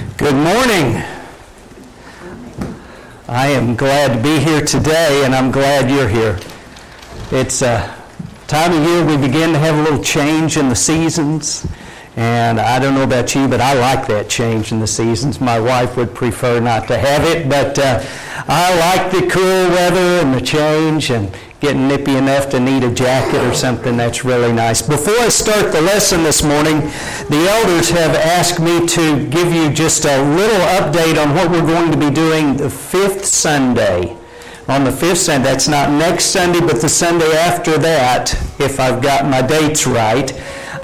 Good morning. I am glad to be here today, and I'm glad you're here. It's a time of year we begin to have a little change in the seasons, and I don't know about you, but I like that change in the seasons. My wife would prefer not to have it, but uh, I like the cool weather and the change, and getting nippy enough to need a jacket or something, that's really nice. Before I start the lesson this morning, the elders have asked me to give you just a little update on what we're going to be doing the fifth Sunday. On the fifth Sunday, that's not next Sunday, but the Sunday after that, if I've got my dates right.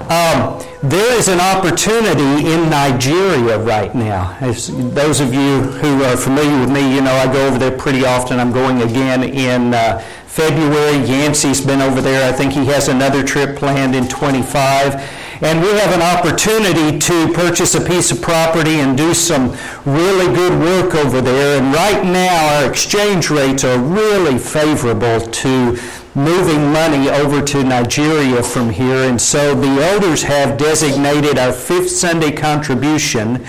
Um, there is an opportunity in Nigeria right now. As those of you who are familiar with me, you know I go over there pretty often. I'm going again in uh, February. Yancey's been over there. I think he has another trip planned in 25. And we have an opportunity to purchase a piece of property and do some really good work over there. And right now, our exchange rates are really favorable to moving money over to Nigeria from here. And so the elders have designated our fifth Sunday contribution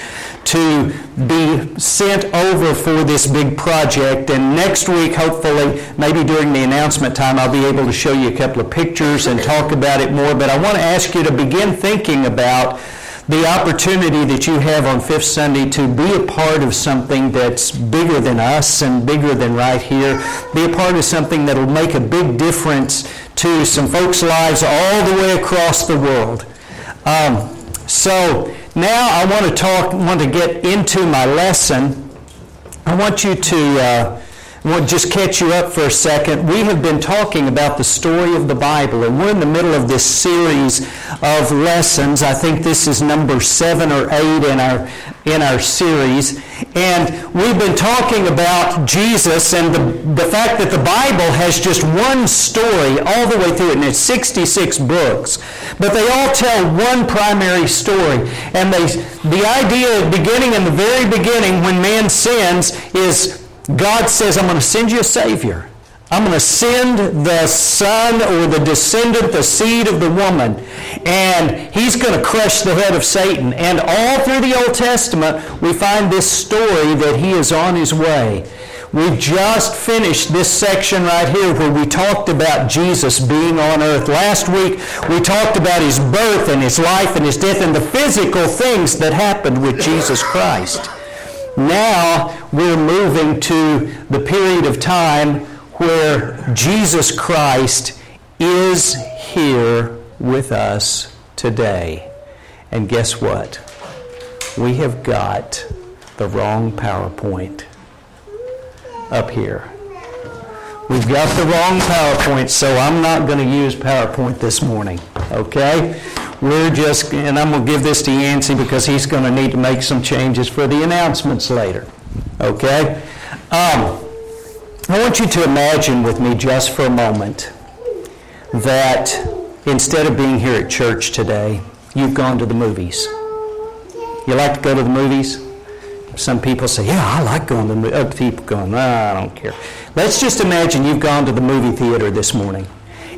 to be sent over for this big project. And next week, hopefully, maybe during the announcement time, I'll be able to show you a couple of pictures and talk about it more. But I want to ask you to begin thinking about the opportunity that you have on Fifth Sunday to be a part of something that's bigger than us and bigger than right here. Be a part of something that'll make a big difference to some folks' lives all the way across the world. Um, so now I want to talk, want to get into my lesson. I want you to. Uh, want to just catch you up for a second. We have been talking about the story of the Bible, and we're in the middle of this series of lessons. I think this is number seven or eight in our in our series. And we've been talking about Jesus and the, the fact that the Bible has just one story all the way through it, and it's 66 books. But they all tell one primary story. And they, the idea, of beginning in the very beginning, when man sins, is God says, I'm going to send you a Savior. I'm going to send the son or the descendant, the seed of the woman, and he's going to crush the head of Satan. And all through the Old Testament, we find this story that he is on his way. We've just finished this section right here where we talked about Jesus being on earth. Last week, we talked about his birth and his life and his death and the physical things that happened with Jesus Christ. Now we're moving to the period of time where Jesus Christ is here with us today. And guess what? We have got the wrong PowerPoint up here. We've got the wrong PowerPoint, so I'm not going to use PowerPoint this morning. Okay? We're just, and I'm going to give this to Yancey because he's going to need to make some changes for the announcements later. Okay? Um, I want you to imagine with me just for a moment that instead of being here at church today, you've gone to the movies. You like to go to the movies? Some people say, yeah, I like going to the movies. Other people going, I don't care. Let's just imagine you've gone to the movie theater this morning.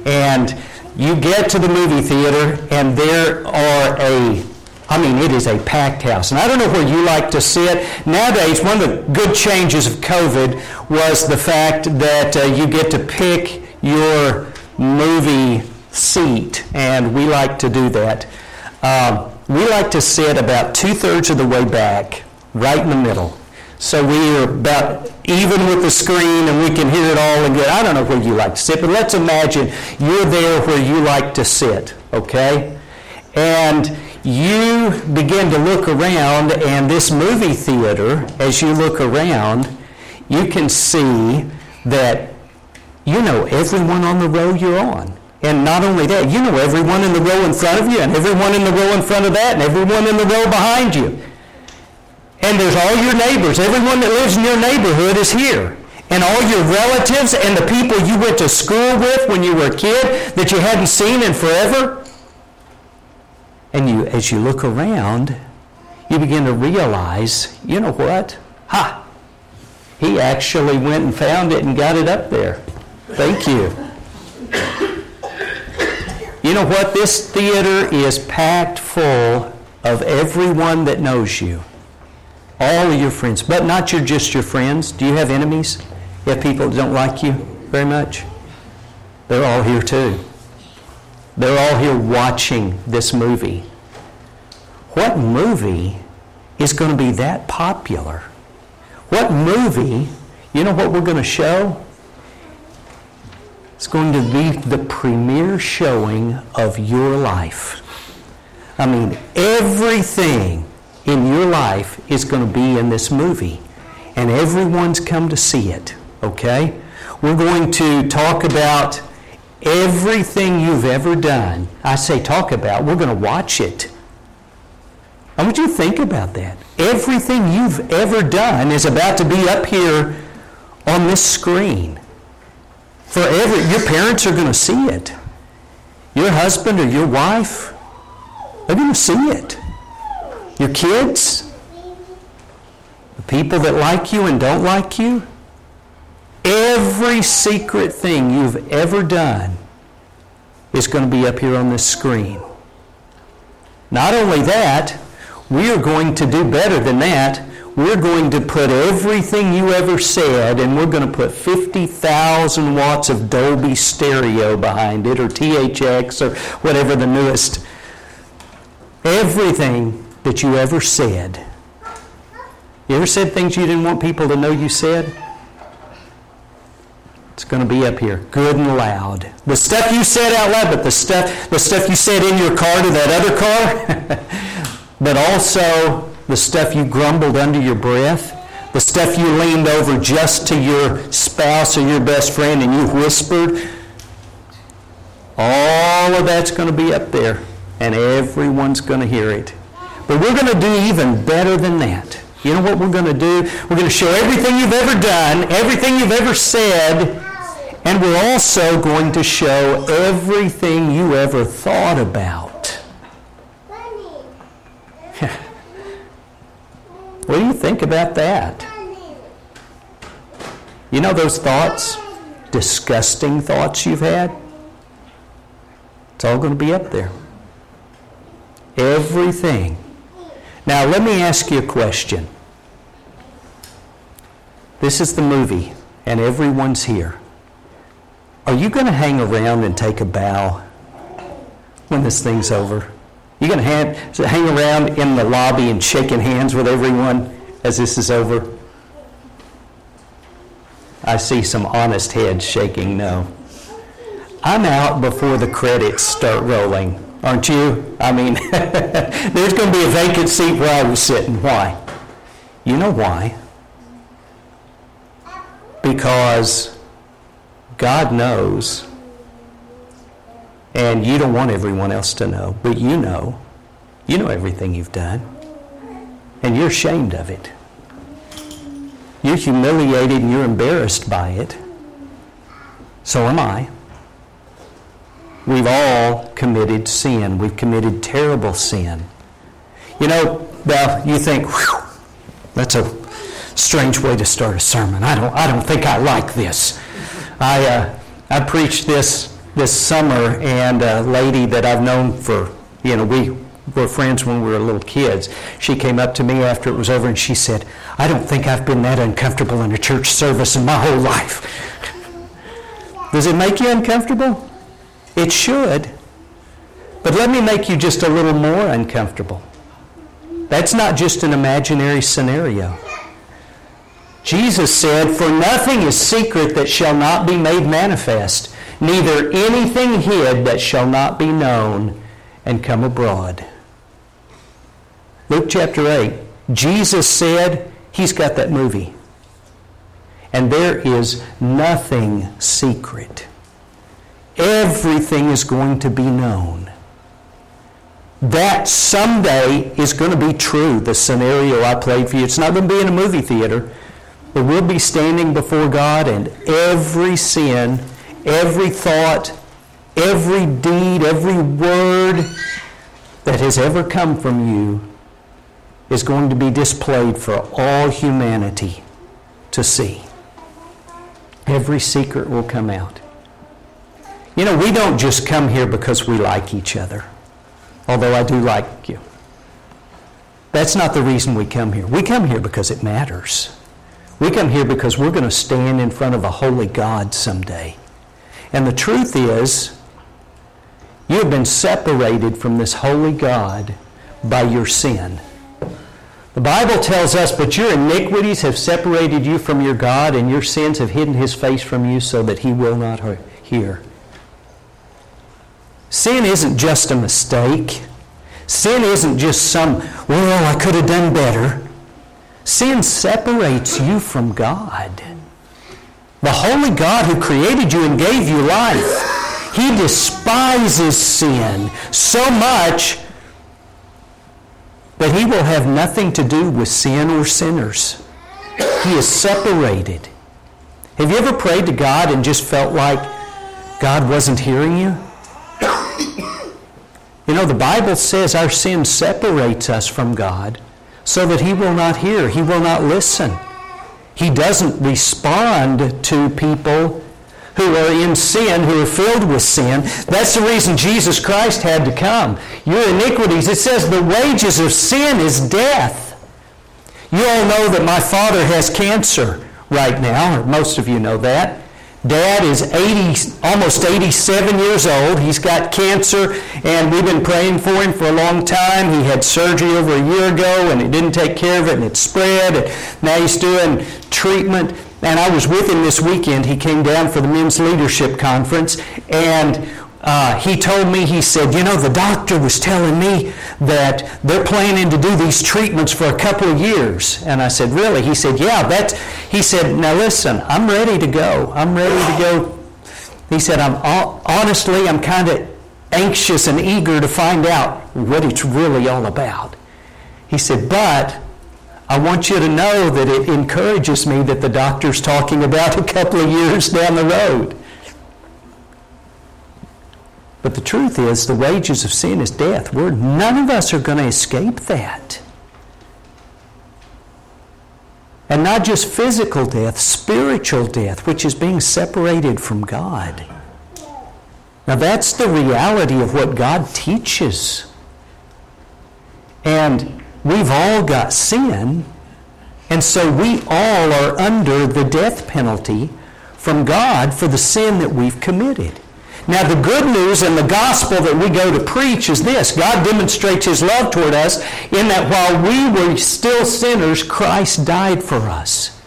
And you get to the movie theater, and there are a I mean, it is a packed house. And I don't know where you like to sit. Nowadays, one of the good changes of COVID was the fact that uh, you get to pick your movie seat, and we like to do that. Um, we like to sit about two thirds of the way back, right in the middle. So we are about even with the screen and we can hear it all and I don't know where you like to sit, but let's imagine you're there where you like to sit, okay? And you begin to look around and this movie theater, as you look around, you can see that you know everyone on the row you're on. And not only that, you know everyone in the row in front of you, and everyone in the row in front of that, and everyone in the row behind you. And there's all your neighbors. Everyone that lives in your neighborhood is here. And all your relatives and the people you went to school with when you were a kid that you hadn't seen in forever. And you, as you look around, you begin to realize, you know what? Ha! He actually went and found it and got it up there. Thank you. You know what? This theater is packed full of everyone that knows you. All of your friends, but not your, just your friends. Do you have enemies? You have people that don't like you very much? They're all here too. They're all here watching this movie. What movie is going to be that popular? What movie, you know what we're going to show? It's going to be the premiere showing of your life. I mean, everything in your life is going to be in this movie. And everyone's come to see it, okay? We're going to talk about everything you've ever done. I say talk about, we're going to watch it. I want you to think about that. Everything you've ever done is about to be up here on this screen. Forever, your parents are going to see it. Your husband or your wife, they're going to see it. Your kids, the people that like you and don't like you, every secret thing you've ever done is going to be up here on this screen. Not only that, we are going to do better than that we're going to put everything you ever said and we're going to put 50,000 watts of Dolby stereo behind it or THX or whatever the newest. Everything that you ever said. You ever said things you didn't want people to know you said? It's going to be up here, good and loud. The stuff you said out loud, but the stuff, the stuff you said in your car to that other car, but also the stuff you grumbled under your breath, the stuff you leaned over just to your spouse or your best friend and you whispered, all of that's going to be up there and everyone's going to hear it. But we're going to do even better than that. You know what we're going to do? We're going to show everything you've ever done, everything you've ever said, and we're also going to show everything you ever thought about. What do you think about that? You know those thoughts, disgusting thoughts you've had? It's all going to be up there. Everything. Now, let me ask you a question. This is the movie, and everyone's here. Are you going to hang around and take a bow when this thing's over? You going to hang around in the lobby and shaking hands with everyone as this is over? I see some honest heads shaking no. I'm out before the credits start rolling, aren't you? I mean, there's going to be a vacant seat where I was sitting. Why? You know why? Because God knows and you don't want everyone else to know, but you know. You know everything you've done. And you're ashamed of it. You're humiliated and you're embarrassed by it. So am I. We've all committed sin. We've committed terrible sin. You know, well, you think, that's a strange way to start a sermon. I don't, I don't think I like this. I, uh, I preached this this summer, and a lady that I've known for, you know, we were friends when we were little kids. She came up to me after it was over and she said, I don't think I've been that uncomfortable in a church service in my whole life. Does it make you uncomfortable? It should. But let me make you just a little more uncomfortable. That's not just an imaginary scenario. Jesus said, For nothing is secret that shall not be made manifest, neither anything hid that shall not be known and come abroad. Luke chapter 8, Jesus said he's got that movie. And there is nothing secret. Everything is going to be known. That someday is going to be true, the scenario I played for you. It's not going to be in a movie theater, but we'll be standing before God, and every sin every thought, every deed, every word that has ever come from you is going to be displayed for all humanity to see. Every secret will come out. You know, we don't just come here because we like each other, although I do like you. That's not the reason we come here. We come here because it matters. We come here because we're going to stand in front of a holy God someday. And the truth is, you have been separated from this holy God by your sin. The Bible tells us, but your iniquities have separated you from your God, and your sins have hidden his face from you so that he will not hear. Sin isn't just a mistake. Sin isn't just some, well, I could have done better. Sin separates you from God. The holy God who created you and gave you life, he despises sin so much that he will have nothing to do with sin or sinners. He is separated. Have you ever prayed to God and just felt like God wasn't hearing you? You know, the Bible says our sin separates us from God so that He will not hear, He will not listen. He doesn't respond to people who are in sin, who are filled with sin. That's the reason Jesus Christ had to come. Your iniquities, it says the wages of sin is death. You all know that my father has cancer right now, or most of you know that. Dad is 80, almost 87 years old. He's got cancer, and we've been praying for him for a long time. He had surgery over a year ago, and he didn't take care of it, and it spread. And now he's doing treatment. And I was with him this weekend. He came down for the men's leadership conference, and uh, he told me, he said, you know, the doctor was telling me that they're planning to do these treatments for a couple of years. And I said, really? He said, yeah, that's, he said, now listen, I'm ready to go. I'm ready to go. He said, I'm honestly, I'm kind of anxious and eager to find out what it's really all about. He said, but I want you to know that it encourages me that the doctor's talking about a couple of years down the road. But the truth is, the wages of sin is death. We're, none of us are going to escape that. And not just physical death, spiritual death, which is being separated from God. Now, that's the reality of what God teaches. And we've all got sin, and so we all are under the death penalty from God for the sin that we've committed. Now, the good news and the gospel that we go to preach is this God demonstrates his love toward us in that while we were still sinners, Christ died for us.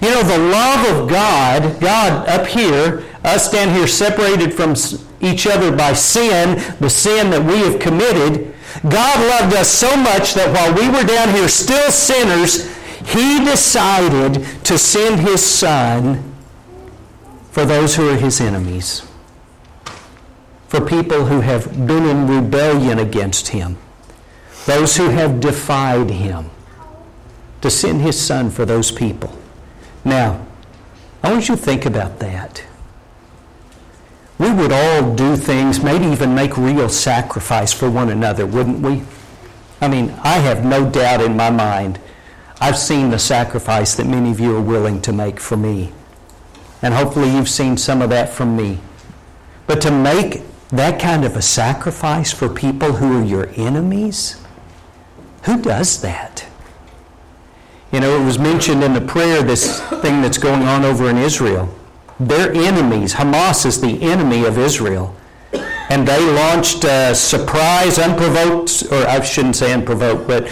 You know, the love of God, God up here, us down here separated from each other by sin, the sin that we have committed, God loved us so much that while we were down here still sinners, he decided to send his son for those who are his enemies for people who have been in rebellion against him, those who have defied him, to send his son for those people. Now, I want you to think about that. We would all do things, maybe even make real sacrifice for one another, wouldn't we? I mean, I have no doubt in my mind I've seen the sacrifice that many of you are willing to make for me. And hopefully you've seen some of that from me. But to make that kind of a sacrifice for people who are your enemies? Who does that? You know, it was mentioned in the prayer, this thing that's going on over in Israel. Their enemies, Hamas is the enemy of Israel. And they launched a surprise, unprovoked, or I shouldn't say unprovoked, but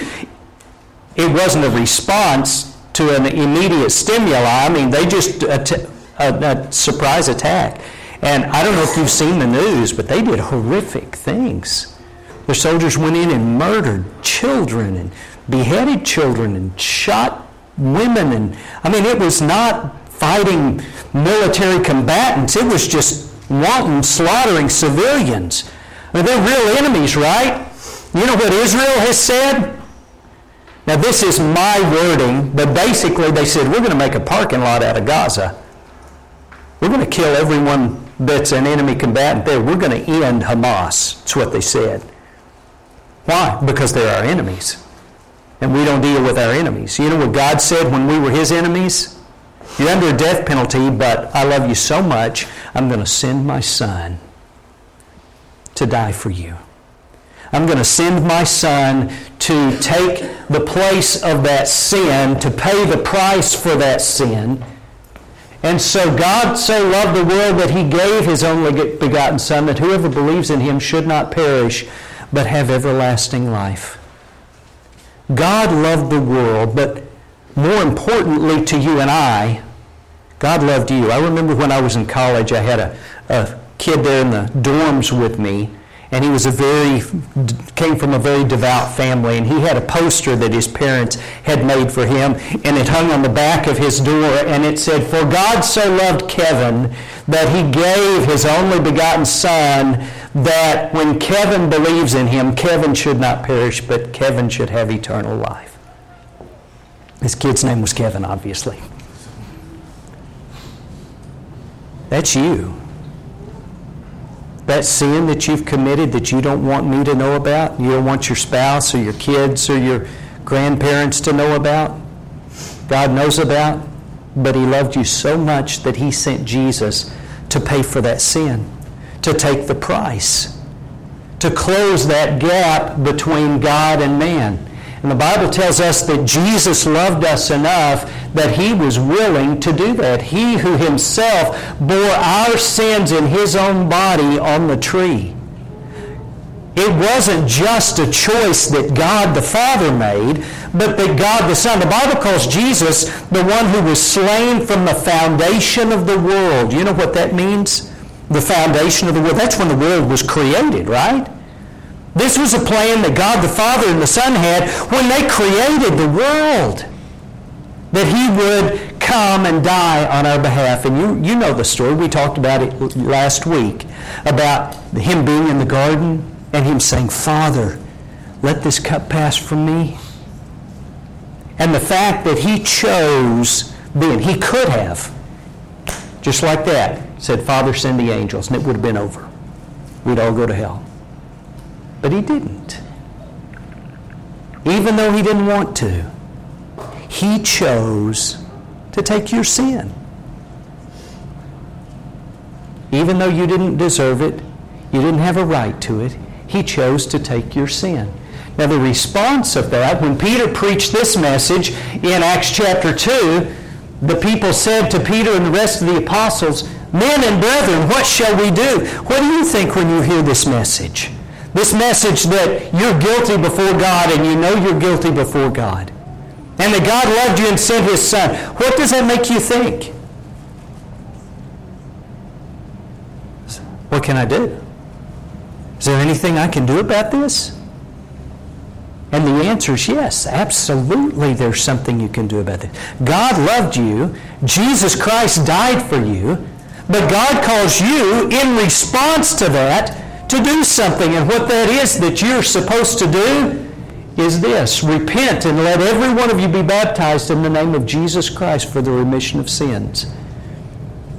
it wasn't a response to an immediate stimuli. I mean, they just, a, a surprise attack. And I don't know if you've seen the news, but they did horrific things. Their soldiers went in and murdered children and beheaded children and shot women. And I mean, it was not fighting military combatants, it was just wanton slaughtering civilians. I mean, they're real enemies, right? You know what Israel has said? Now, this is my wording, but basically they said, we're going to make a parking lot out of Gaza. We're going to kill everyone that's an enemy combatant there. We're going to end Hamas. That's what they said. Why? Because they're our enemies. And we don't deal with our enemies. You know what God said when we were his enemies? You're under a death penalty, but I love you so much, I'm going to send my son to die for you. I'm going to send my son to take the place of that sin, to pay the price for that sin. And so God so loved the world that he gave his only begotten Son, that whoever believes in him should not perish, but have everlasting life. God loved the world, but more importantly to you and I, God loved you. I remember when I was in college, I had a, a kid there in the dorms with me and he was a very came from a very devout family and he had a poster that his parents had made for him and it hung on the back of his door and it said for god so loved kevin that he gave his only begotten son that when kevin believes in him kevin should not perish but kevin should have eternal life. His kid's name was kevin obviously. That's you that sin that you've committed that you don't want me to know about, you don't want your spouse or your kids or your grandparents to know about, God knows about, but He loved you so much that He sent Jesus to pay for that sin, to take the price, to close that gap between God and man. And the Bible tells us that Jesus loved us enough that he was willing to do that. He who himself bore our sins in his own body on the tree. It wasn't just a choice that God the Father made, but that God the Son. The Bible calls Jesus the one who was slain from the foundation of the world. You know what that means? The foundation of the world. That's when the world was created, right? This was a plan that God the Father and the Son had when they created the world. That he would come and die on our behalf. And you, you know the story. We talked about it last week about him being in the garden and him saying, Father, let this cup pass from me. And the fact that he chose being, he could have, just like that, said, Father, send the angels, and it would have been over. We'd all go to hell. But he didn't. Even though he didn't want to, he chose to take your sin. Even though you didn't deserve it, you didn't have a right to it, he chose to take your sin. Now, the response of that, when Peter preached this message in Acts chapter 2, the people said to Peter and the rest of the apostles, Men and brethren, what shall we do? What do you think when you hear this message? This message that you're guilty before God and you know you're guilty before God. And that God loved you and sent his son. What does that make you think? What can I do? Is there anything I can do about this? And the answer is yes, absolutely there's something you can do about it. God loved you. Jesus Christ died for you. But God calls you in response to that to do something. And what that is that you're supposed to do is this repent and let every one of you be baptized in the name of Jesus Christ for the remission of sins.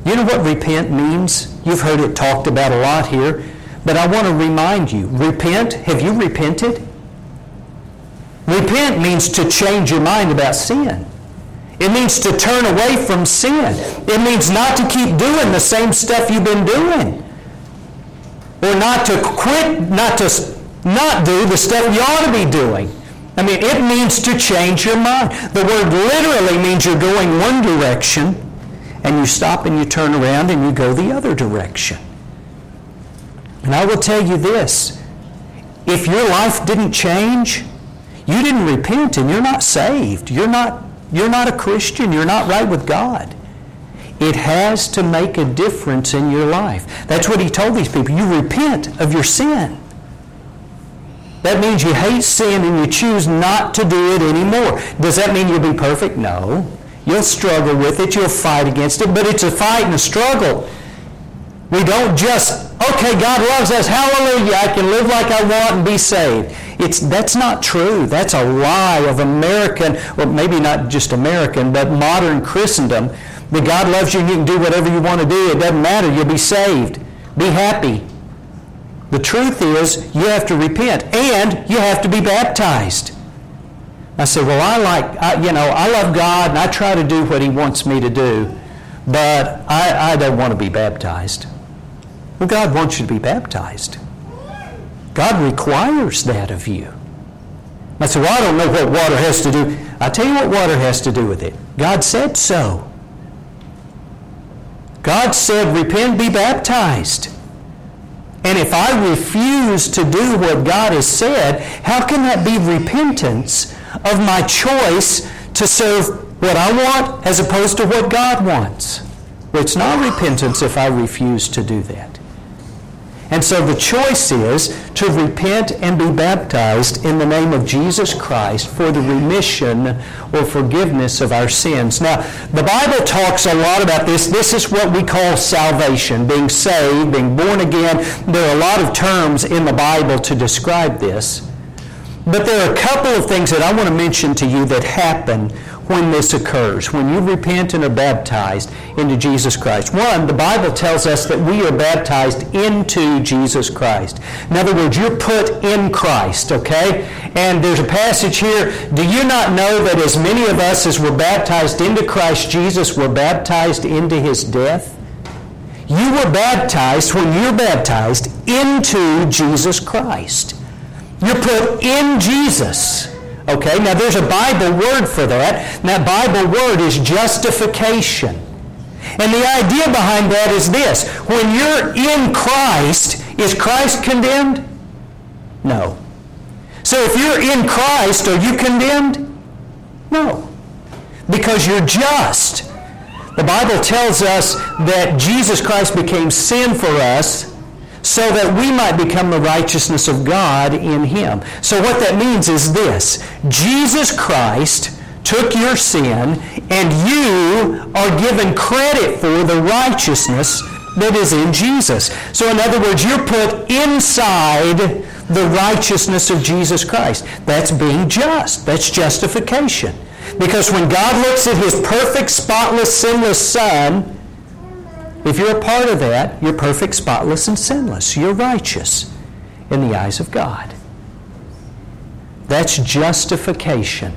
You know what repent means? You've heard it talked about a lot here, but I want to remind you repent. Have you repented? Repent means to change your mind about sin. It means to turn away from sin. It means not to keep doing the same stuff you've been doing or not to quit, not to not do the stuff you ought to be doing. I mean, it means to change your mind. The word literally means you're going one direction and you stop and you turn around and you go the other direction. And I will tell you this if your life didn't change, you didn't repent and you're not saved. You're not, you're not a Christian. You're not right with God. It has to make a difference in your life. That's what he told these people. You repent of your sin. That means you hate sin and you choose not to do it anymore. Does that mean you'll be perfect? No. You'll struggle with it. You'll fight against it. But it's a fight and a struggle. We don't just, okay, God loves us. Hallelujah. I can live like I want and be saved. It's, that's not true. That's a lie of American, well, maybe not just American, but modern Christendom that God loves you and you can do whatever you want to do. It doesn't matter. You'll be saved. Be happy. The truth is, you have to repent and you have to be baptized. I said, well, I like, I, you know, I love God and I try to do what He wants me to do, but I, I don't want to be baptized. Well, God wants you to be baptized. God requires that of you. I said, well, I don't know what water has to do. i tell you what water has to do with it. God said so. God said, repent, be baptized. And if I refuse to do what God has said, how can that be repentance of my choice to serve what I want as opposed to what God wants? Well, it's not repentance if I refuse to do that. And so the choice is to repent and be baptized in the name of Jesus Christ for the remission or forgiveness of our sins. Now, the Bible talks a lot about this. This is what we call salvation, being saved, being born again. There are a lot of terms in the Bible to describe this. But there are a couple of things that I want to mention to you that happen when this occurs, when you repent and are baptized into Jesus Christ. One, the Bible tells us that we are baptized into Jesus Christ. In other words, you're put in Christ, okay? And there's a passage here. Do you not know that as many of us as were baptized into Christ Jesus were baptized into his death? You were baptized when you're baptized into Jesus Christ. You're put in Jesus. Okay, now there's a Bible word for that. And that Bible word is justification. And the idea behind that is this. When you're in Christ, is Christ condemned? No. So if you're in Christ, are you condemned? No. Because you're just. The Bible tells us that Jesus Christ became sin for us so that we might become the righteousness of God in him. So what that means is this. Jesus Christ took your sin and you are given credit for the righteousness that is in Jesus. So in other words, you're put inside the righteousness of Jesus Christ. That's being just. That's justification. Because when God looks at his perfect, spotless, sinless Son, if you're a part of that, you're perfect, spotless, and sinless. You're righteous in the eyes of God. That's justification.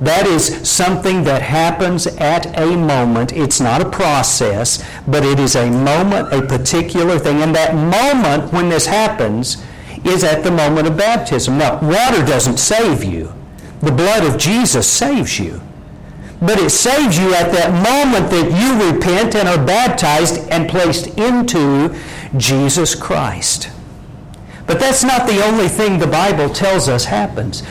That is something that happens at a moment. It's not a process, but it is a moment, a particular thing. And that moment when this happens is at the moment of baptism. Now, water doesn't save you. The blood of Jesus saves you. But it saves you at that moment that you repent and are baptized and placed into Jesus Christ. But that's not the only thing the Bible tells us happens.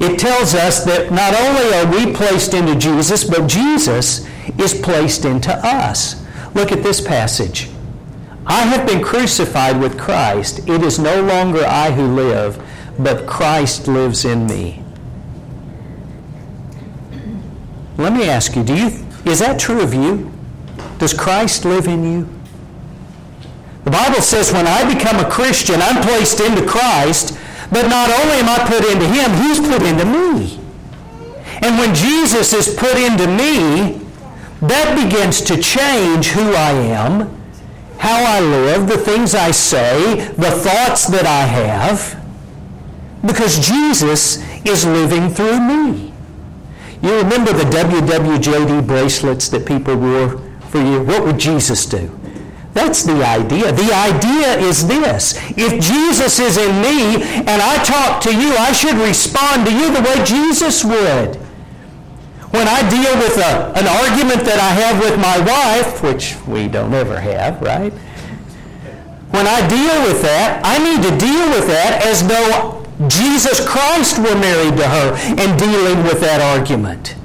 It tells us that not only are we placed into Jesus, but Jesus is placed into us. Look at this passage. I have been crucified with Christ. It is no longer I who live, but Christ lives in me. Let me ask you, do you is that true of you? Does Christ live in you? The Bible says when I become a Christian, I'm placed into Christ, but not only am I put into him, he's put into me. And when Jesus is put into me, that begins to change who I am, how I live, the things I say, the thoughts that I have, because Jesus is living through me. You remember the WWJD bracelets that people wore for you? What would Jesus do? That's the idea. The idea is this. If Jesus is in me and I talk to you, I should respond to you the way Jesus would. When I deal with a, an argument that I have with my wife, which we don't ever have, right? When I deal with that, I need to deal with that as though Jesus Christ were married to her and dealing with that argument.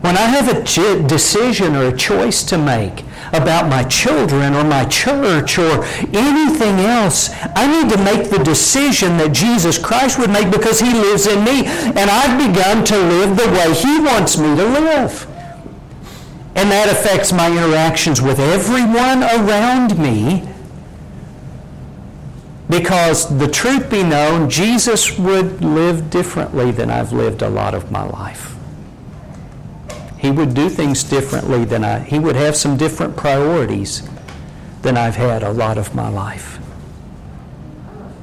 When I have a decision or a choice to make about my children or my church or anything else, I need to make the decision that Jesus Christ would make because he lives in me. And I've begun to live the way he wants me to live. And that affects my interactions with everyone around me because the truth be known, Jesus would live differently than I've lived a lot of my life. He would do things differently than I, he would have some different priorities than I've had a lot of my life.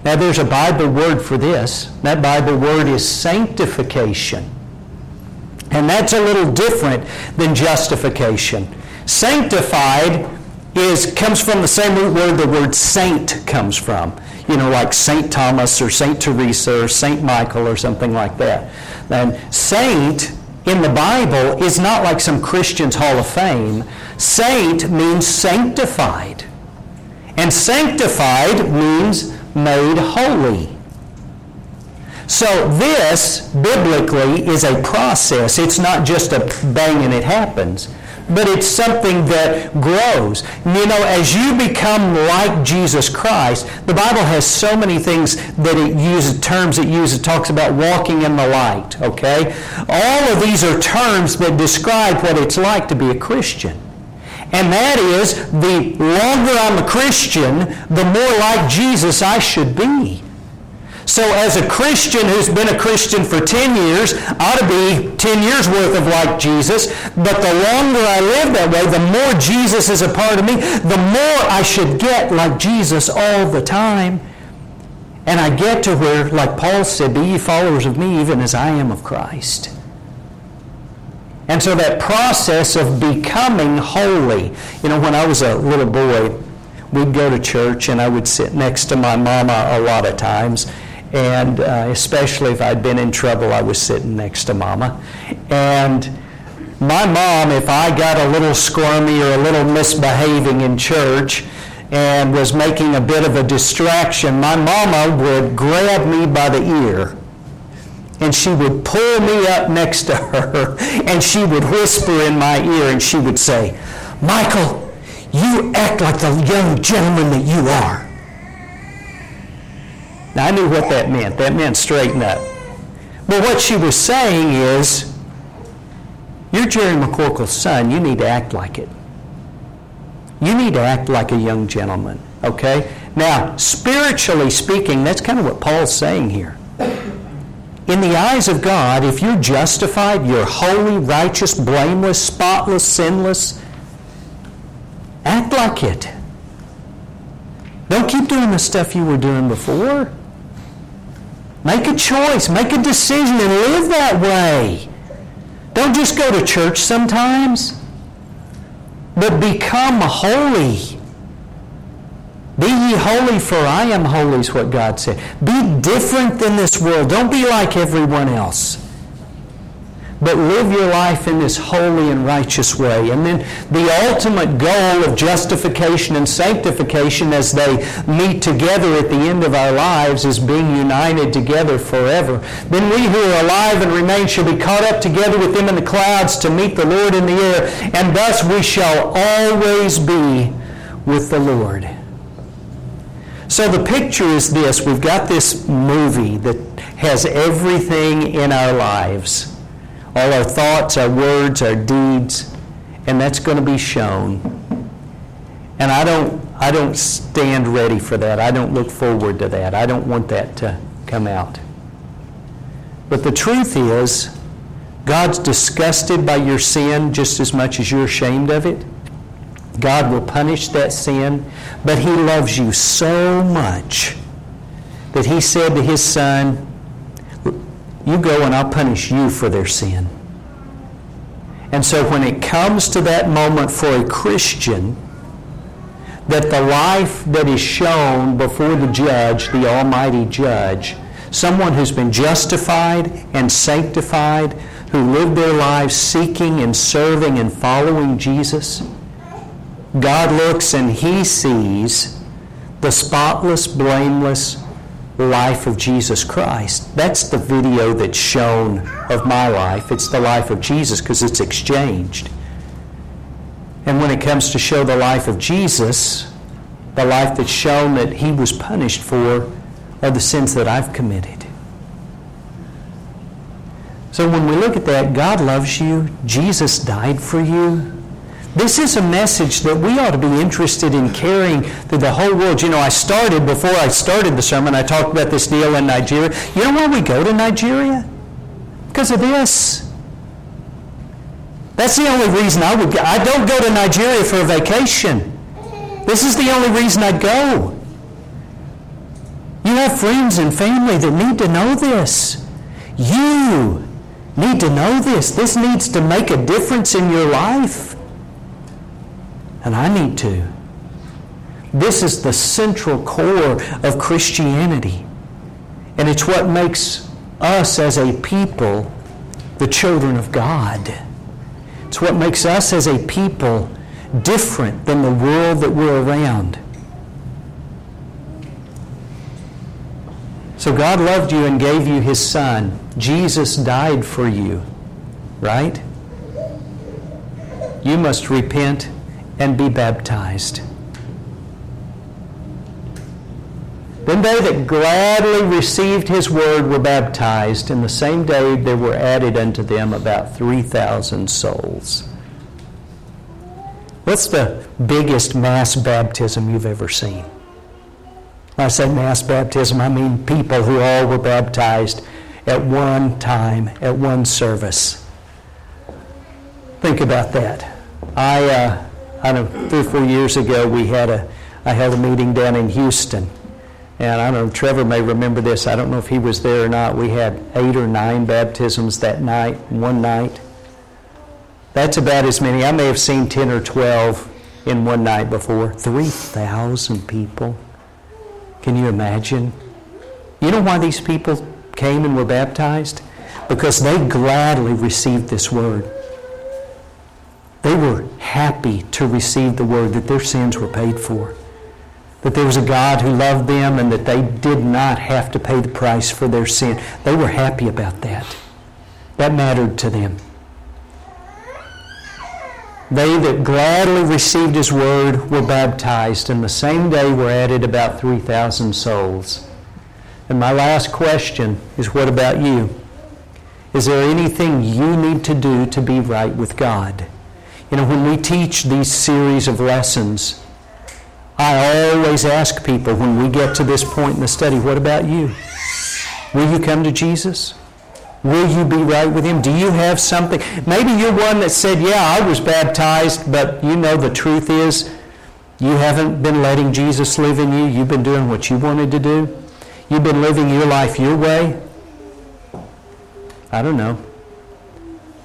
Now there's a Bible word for this. That Bible word is sanctification. And that's a little different than justification. Sanctified is comes from the same root word the word saint comes from. You know, like St. Thomas or St. Teresa or St. Michael or something like that. And saint in the Bible is not like some Christian's Hall of Fame. Saint means sanctified. And sanctified means made holy. So this, biblically, is a process. It's not just a bang and it happens but it's something that grows. You know, as you become like Jesus Christ, the Bible has so many things that it uses, terms it uses, it talks about walking in the light, okay? All of these are terms that describe what it's like to be a Christian. And that is, the longer I'm a Christian, the more like Jesus I should be. So as a Christian who's been a Christian for 10 years, ought to be 10 years worth of like Jesus. But the longer I live that way, the more Jesus is a part of me, the more I should get like Jesus all the time. And I get to where, like Paul said, be ye followers of me even as I am of Christ. And so that process of becoming holy, you know, when I was a little boy, we'd go to church and I would sit next to my mama a lot of times and uh, especially if I'd been in trouble, I was sitting next to Mama. And my mom, if I got a little squirmy or a little misbehaving in church and was making a bit of a distraction, my mama would grab me by the ear and she would pull me up next to her and she would whisper in my ear and she would say, Michael, you act like the young gentleman that you are. Now, I knew what that meant. That meant straighten up. But what she was saying is, you're Jerry McCorkle's son. You need to act like it. You need to act like a young gentleman. Okay? Now, spiritually speaking, that's kind of what Paul's saying here. In the eyes of God, if you're justified, you're holy, righteous, blameless, spotless, sinless, act like it. Don't keep doing the stuff you were doing before. Make a choice, make a decision, and live that way. Don't just go to church sometimes, but become holy. Be ye holy, for I am holy, is what God said. Be different than this world. Don't be like everyone else but live your life in this holy and righteous way. And then the ultimate goal of justification and sanctification as they meet together at the end of our lives is being united together forever. Then we who are alive and remain shall be caught up together with them in the clouds to meet the Lord in the air, and thus we shall always be with the Lord. So the picture is this. We've got this movie that has everything in our lives all our thoughts, our words, our deeds, and that's going to be shown. And I don't, I don't stand ready for that. I don't look forward to that. I don't want that to come out. But the truth is, God's disgusted by your sin just as much as you're ashamed of it. God will punish that sin, but He loves you so much that He said to His Son, you go and I'll punish you for their sin. And so when it comes to that moment for a Christian, that the life that is shown before the judge, the Almighty Judge, someone who's been justified and sanctified, who lived their lives seeking and serving and following Jesus, God looks and He sees the spotless, blameless, life of Jesus Christ. That's the video that's shown of my life. It's the life of Jesus because it's exchanged. And when it comes to show the life of Jesus, the life that's shown that he was punished for are the sins that I've committed. So when we look at that, God loves you, Jesus died for you, this is a message that we ought to be interested in carrying to the whole world. You know, I started, before I started the sermon, I talked about this deal in Nigeria. You know why we go to Nigeria? Because of this. That's the only reason I would go. I don't go to Nigeria for a vacation. This is the only reason I'd go. You have friends and family that need to know this. You need to know this. This needs to make a difference in your life and I need to. This is the central core of Christianity. And it's what makes us as a people the children of God. It's what makes us as a people different than the world that we're around. So God loved you and gave you his son. Jesus died for you, right? You must repent and be baptized. Then they that gladly received his word were baptized, and the same day there were added unto them about 3,000 souls. What's the biggest mass baptism you've ever seen? When I say mass baptism, I mean people who all were baptized at one time, at one service. Think about that. I, uh, I don't know, three or four years ago, we had a, I held a meeting down in Houston and I don't know, Trevor may remember this. I don't know if he was there or not. We had eight or nine baptisms that night, one night. That's about as many. I may have seen 10 or 12 in one night before. 3,000 people. Can you imagine? You know why these people came and were baptized? Because they gladly received this word. They were happy to receive the word that their sins were paid for that there was a God who loved them and that they did not have to pay the price for their sin. They were happy about that. That mattered to them. They that gladly received his word were baptized, and the same day were added about 3,000 souls. And my last question is what about you? Is there anything you need to do to be right with God? You know, when we teach these series of lessons, I always ask people when we get to this point in the study, what about you? Will you come to Jesus? Will you be right with Him? Do you have something? Maybe you're one that said, Yeah, I was baptized, but you know the truth is you haven't been letting Jesus live in you. You've been doing what you wanted to do. You've been living your life your way. I don't know.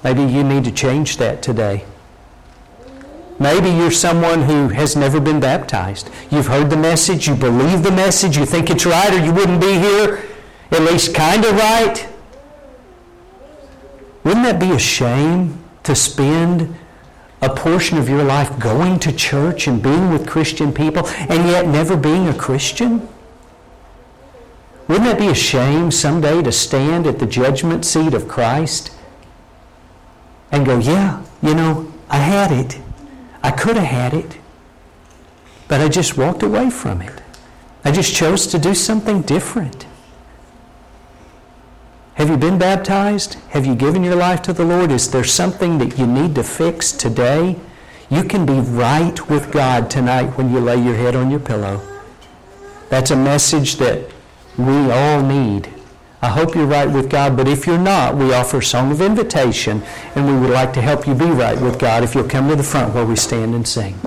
Maybe you need to change that today. Maybe you're someone who has never been baptized. You've heard the message, you believe the message, you think it's right, or you wouldn't be here, at least kind of right. Wouldn't that be a shame to spend a portion of your life going to church and being with Christian people and yet never being a Christian? Wouldn't that be a shame someday to stand at the judgment seat of Christ and go, yeah, you know, I had it. I could have had it, but I just walked away from it. I just chose to do something different. Have you been baptized? Have you given your life to the Lord? Is there something that you need to fix today? You can be right with God tonight when you lay your head on your pillow. That's a message that we all need. I hope you're right with God, but if you're not, we offer a song of invitation, and we would like to help you be right with God if you'll come to the front where we stand and sing.